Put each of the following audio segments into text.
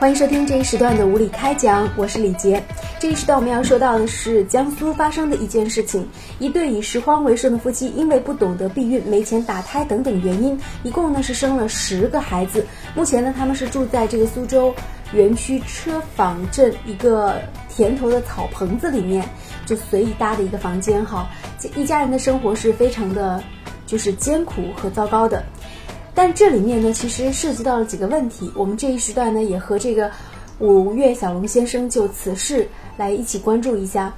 欢迎收听这一时段的无理开讲，我是李杰。这一时段我们要说到的是江苏发生的一件事情：一对以拾荒为生的夫妻，因为不懂得避孕、没钱打胎等等原因，一共呢是生了十个孩子。目前呢，他们是住在这个苏州园区车坊镇一个田头的草棚子里面，就随意搭的一个房间哈。这一家人的生活是非常的，就是艰苦和糟糕的。但这里面呢，其实涉及到了几个问题。我们这一时段呢，也和这个五月小龙先生就此事来一起关注一下。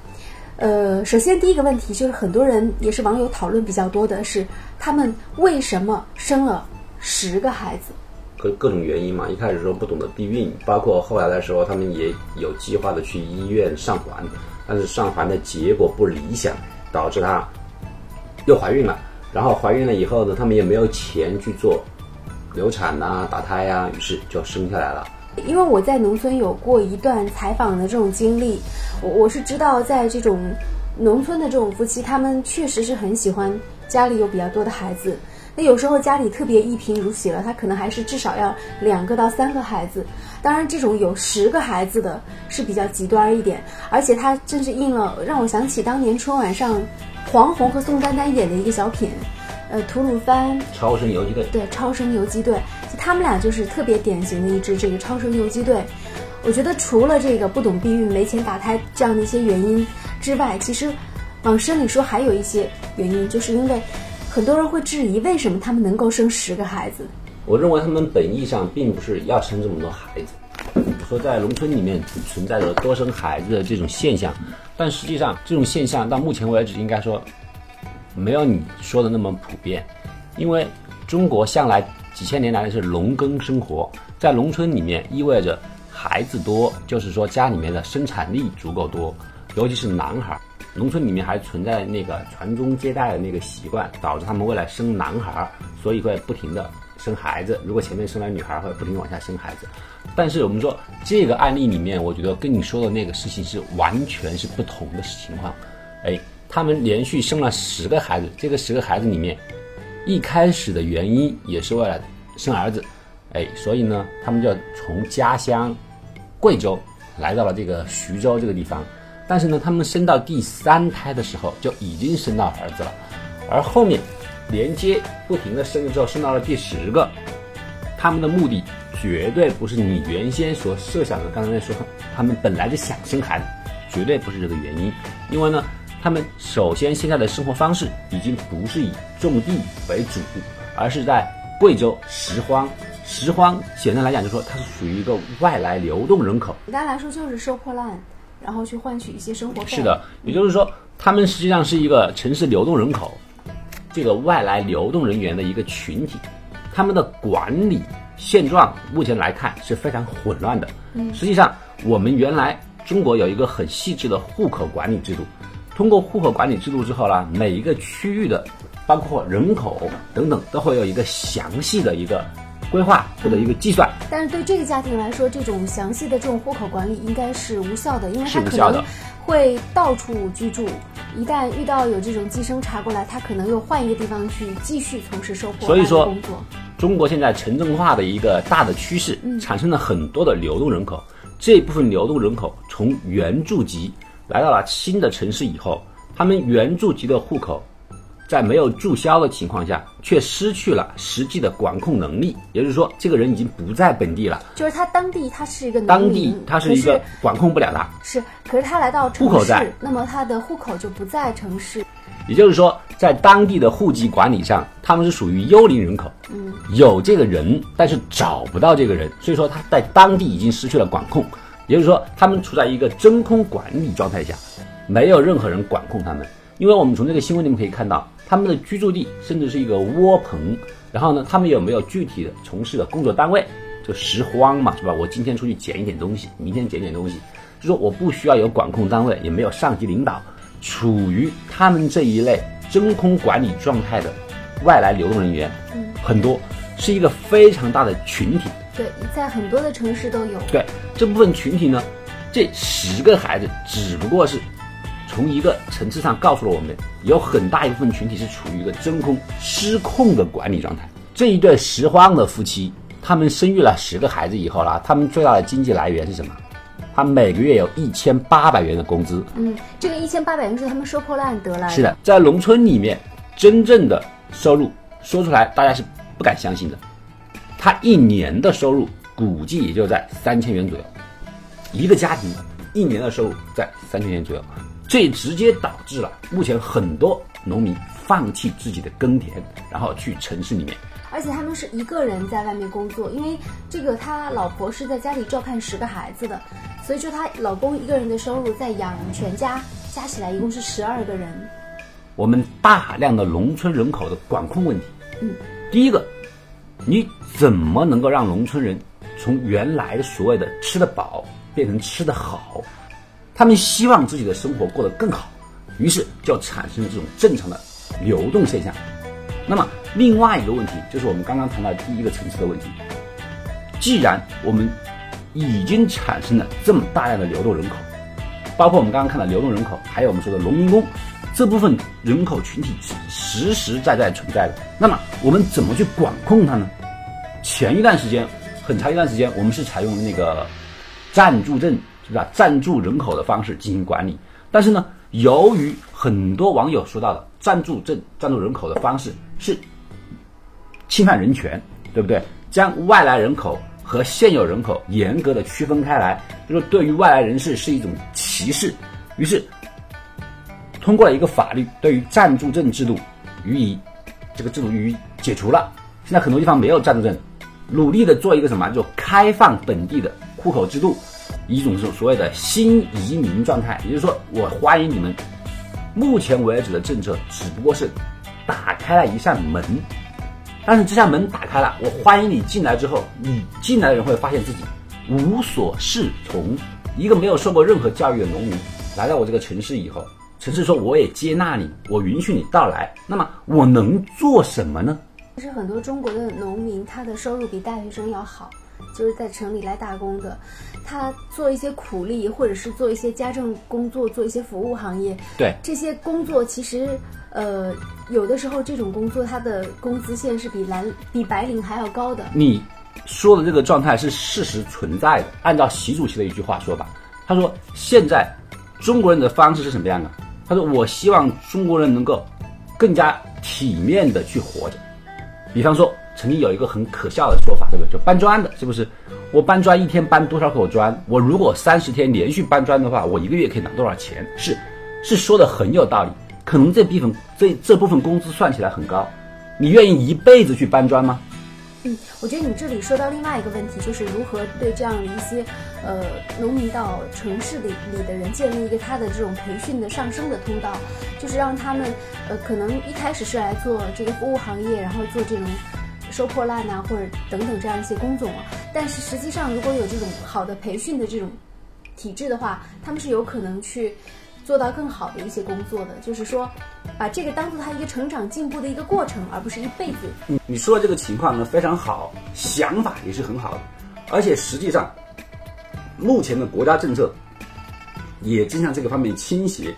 呃，首先第一个问题就是很多人也是网友讨论比较多的是，他们为什么生了十个孩子？各各种原因嘛。一开始说不懂得避孕，包括后来的时候，他们也有计划的去医院上环，但是上环的结果不理想，导致她又怀孕了。然后怀孕了以后呢，他们也没有钱去做流产呐、打胎呀，于是就生下来了。因为我在农村有过一段采访的这种经历，我我是知道，在这种农村的这种夫妻，他们确实是很喜欢家里有比较多的孩子。那有时候家里特别一贫如洗了，他可能还是至少要两个到三个孩子。当然，这种有十个孩子的是比较极端一点，而且他真是应了，让我想起当年春晚上。黄宏和宋丹丹演的一个小品，呃，吐鲁番超生游击队，对，超生游击队，他们俩就是特别典型的一支这个超生游击队。我觉得除了这个不懂避孕、没钱打胎这样的一些原因之外，其实往深里说还有一些原因，就是因为很多人会质疑为什么他们能够生十个孩子。我认为他们本意上并不是要生这么多孩子。说在农村里面存在着多生孩子的这种现象，但实际上这种现象到目前为止应该说没有你说的那么普遍，因为中国向来几千年来的是农耕生活，在农村里面意味着孩子多，就是说家里面的生产力足够多，尤其是男孩，农村里面还存在那个传宗接代的那个习惯，导致他们为了生男孩，所以会不停的。生孩子，如果前面生了女孩，会不停往下生孩子。但是我们说这个案例里面，我觉得跟你说的那个事情是完全是不同的情况。哎，他们连续生了十个孩子，这个十个孩子里面，一开始的原因也是为了生儿子。哎，所以呢，他们就从家乡贵州来到了这个徐州这个地方。但是呢，他们生到第三胎的时候就已经生到儿子了，而后面。连接不停的生了之后，生到了第十个，他们的目的绝对不是你原先所设想的。刚才在说他们本来就想生孩子，绝对不是这个原因。因为呢，他们首先现在的生活方式已经不是以种地为主，而是在贵州拾荒。拾荒简单来讲，就是说它是属于一个外来流动人口。简单来说，就是收破烂，然后去换取一些生活费。是的，也就是说，他们实际上是一个城市流动人口。这个外来流动人员的一个群体，他们的管理现状目前来看是非常混乱的。嗯，实际上我们原来中国有一个很细致的户口管理制度，通过户口管理制度之后呢，每一个区域的，包括人口等等，都会有一个详细的一个规划或者一个计算。但是对这个家庭来说，这种详细的这种户口管理应该是无效的，因为它可能会到处居住。一旦遇到有这种寄生查过来，他可能又换一个地方去继续从事收破烂工作。中国现在城镇化的一个大的趋势，产生了很多的流动人口。这部分流动人口从原住籍来到了新的城市以后，他们原住籍的户口。在没有注销的情况下，却失去了实际的管控能力，也就是说，这个人已经不在本地了。就是他当地他是一个当地他是一个管控不了他。是，可是他来到城市，那么他的户口就不在城市。也就是说，在当地的户籍管理上，他们是属于幽灵人口。嗯，有这个人，但是找不到这个人，所以说他在当地已经失去了管控。也就是说，他们处在一个真空管理状态下，没有任何人管控他们。因为我们从这个新闻里面可以看到。他们的居住地甚至是一个窝棚，然后呢，他们有没有具体的从事的工作单位？就拾荒嘛，是吧？我今天出去捡一点东西，明天捡点东西，就说我不需要有管控单位，也没有上级领导，处于他们这一类真空管理状态的外来流动人员，嗯，很多，是一个非常大的群体。对，在很多的城市都有。对，这部分群体呢，这十个孩子只不过是。从一个层次上告诉了我们，有很大一部分群体是处于一个真空失控的管理状态。这一对拾荒的夫妻，他们生育了十个孩子以后啦，他们最大的经济来源是什么？他每个月有一千八百元的工资。嗯，这个一千八百元是他们收破烂得来的。是的，在农村里面，真正的收入说出来大家是不敢相信的。他一年的收入估计也就在三千元左右，一个家庭一年的收入在三千元左右，这直接导致了目前很多农民放弃自己的耕田，然后去城市里面。而且他们是一个人在外面工作，因为这个他老婆是在家里照看十个孩子的，所以说她老公一个人的收入在养全家，加起来一共是十二个人。我们大量的农村人口的管控问题，嗯，第一个，你怎么能够让农村人从原来所谓的吃得饱变成吃得好？他们希望自己的生活过得更好，于是就产生了这种正常的流动现象。那么另外一个问题就是我们刚刚谈到第一个层次的问题，既然我们已经产生了这么大量的流动人口，包括我们刚刚看到流动人口，还有我们说的农民工这部分人口群体是实实在在存在的。那么我们怎么去管控它呢？前一段时间，很长一段时间，我们是采用那个暂住证，是吧？暂住人口的方式进行管理。但是呢，由于很多网友说到的暂住证、暂住人口的方式是侵犯人权，对不对？将外来人口和现有人口严格的区分开来，就说对于外来人士是一种歧视。于是通过了一个法律，对于暂住证制度予以这个制度予以解除了。现在很多地方没有暂住证，努力的做一个什么，就开放本地的户口制度，一种是所谓的新移民状态，也就是说，我欢迎你们。目前为止的政策只不过是打开了一扇门，但是这扇门打开了，我欢迎你进来之后，你进来的人会发现自己无所适从。一个没有受过任何教育的农民来到我这个城市以后，城市说我也接纳你，我允许你到来，那么我能做什么呢？其实很多中国的农民，他的收入比大学生要好，就是在城里来打工的，他做一些苦力，或者是做一些家政工作，做一些服务行业。对这些工作，其实呃，有的时候这种工作，他的工资线是比蓝比白领还要高的。你说的这个状态是事实存在的。按照习主席的一句话说吧，他说现在中国人的方式是什么样的？他说我希望中国人能够更加体面的去活着。比方说，曾经有一个很可笑的说法，对不对？就搬砖的，是不是？我搬砖一天搬多少口砖？我如果三十天连续搬砖的话，我一个月可以拿多少钱？是，是说的很有道理。可能这部分这这部分工资算起来很高，你愿意一辈子去搬砖吗？嗯，我觉得你这里说到另外一个问题，就是如何对这样的一些呃农民到城市里里的人建立一个他的这种培训的上升的通道，就是让他们呃可能一开始是来做这个服务行业，然后做这种收破烂呐、或者等等这样一些工种啊。但是实际上，如果有这种好的培训的这种体制的话，他们是有可能去做到更好的一些工作的。就是说，把这个当做他一个成长进步的一个过程，而不是一辈子。你你说的这个情况呢非常好，想法也是很好的，而且实际上，目前的国家政策也正向这个方面倾斜，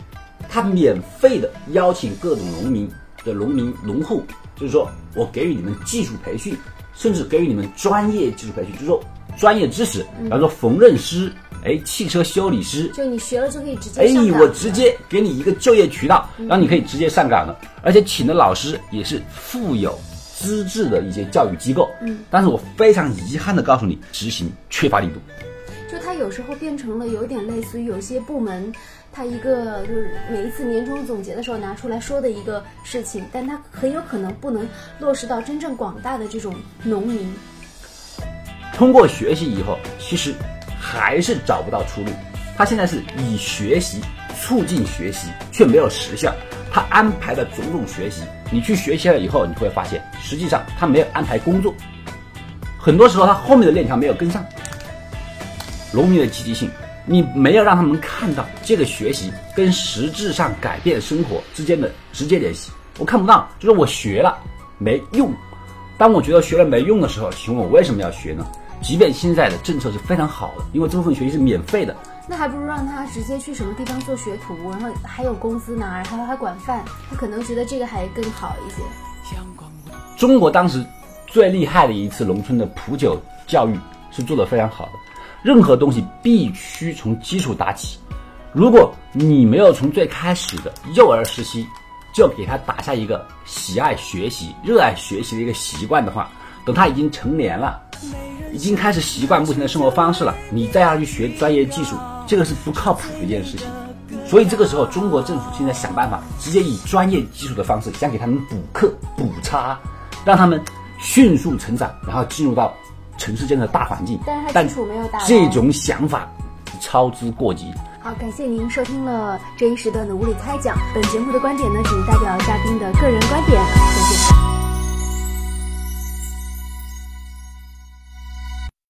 他免费的邀请各种农民的农民农户，就是说我给予你们技术培训，甚至给予你们专业技术培训，就是说专业知识，比方说缝纫师，哎，汽车修理师，就你学了就可以直接哎上，岗我直接给你一个就业渠道，让你可以直接上岗的，而且请的老师也是富有资质的一些教育机构。嗯，但是我非常遗憾的告诉你，执行缺乏力度。就它有时候变成了有点类似于有些部门，它一个就是每一次年终总结的时候拿出来说的一个事情，但它很有可能不能落实到真正广大的这种农民。通过学习以后，其实还是找不到出路。他现在是以学习促进学习，却没有实效。他安排的种种学习，你去学习了以后，你会发现，实际上他没有安排工作。很多时候，他后面的链条没有跟上。农民的积极性，你没有让他们看到这个学习跟实质上改变生活之间的直接联系。我看不到，就是我学了没用。当我觉得学了没用的时候，请问我为什么要学呢？即便现在的政策是非常好的，因为这部分学习是免费的，那还不如让他直接去什么地方做学徒，然后还有工资拿，然后还管饭，他可能觉得这个还更好一些。中国当时最厉害的一次农村的普九教育是做得非常好的。任何东西必须从基础打起。如果你没有从最开始的幼儿时期就给他打下一个喜爱学习、热爱学习的一个习惯的话，等他已经成年了，已经开始习惯目前的生活方式了，你再让他去学专业技术，这个是不靠谱的一件事情。所以这个时候，中国政府现在想办法，直接以专业技术的方式，想给他们补课、补差，让他们迅速成长，然后进入到城市间的大环境。但是他基础没有打。这种想法操之过急。好，感谢您收听了这一时段的无理开讲。本节目的观点呢，仅代表嘉宾的个人观点。再见。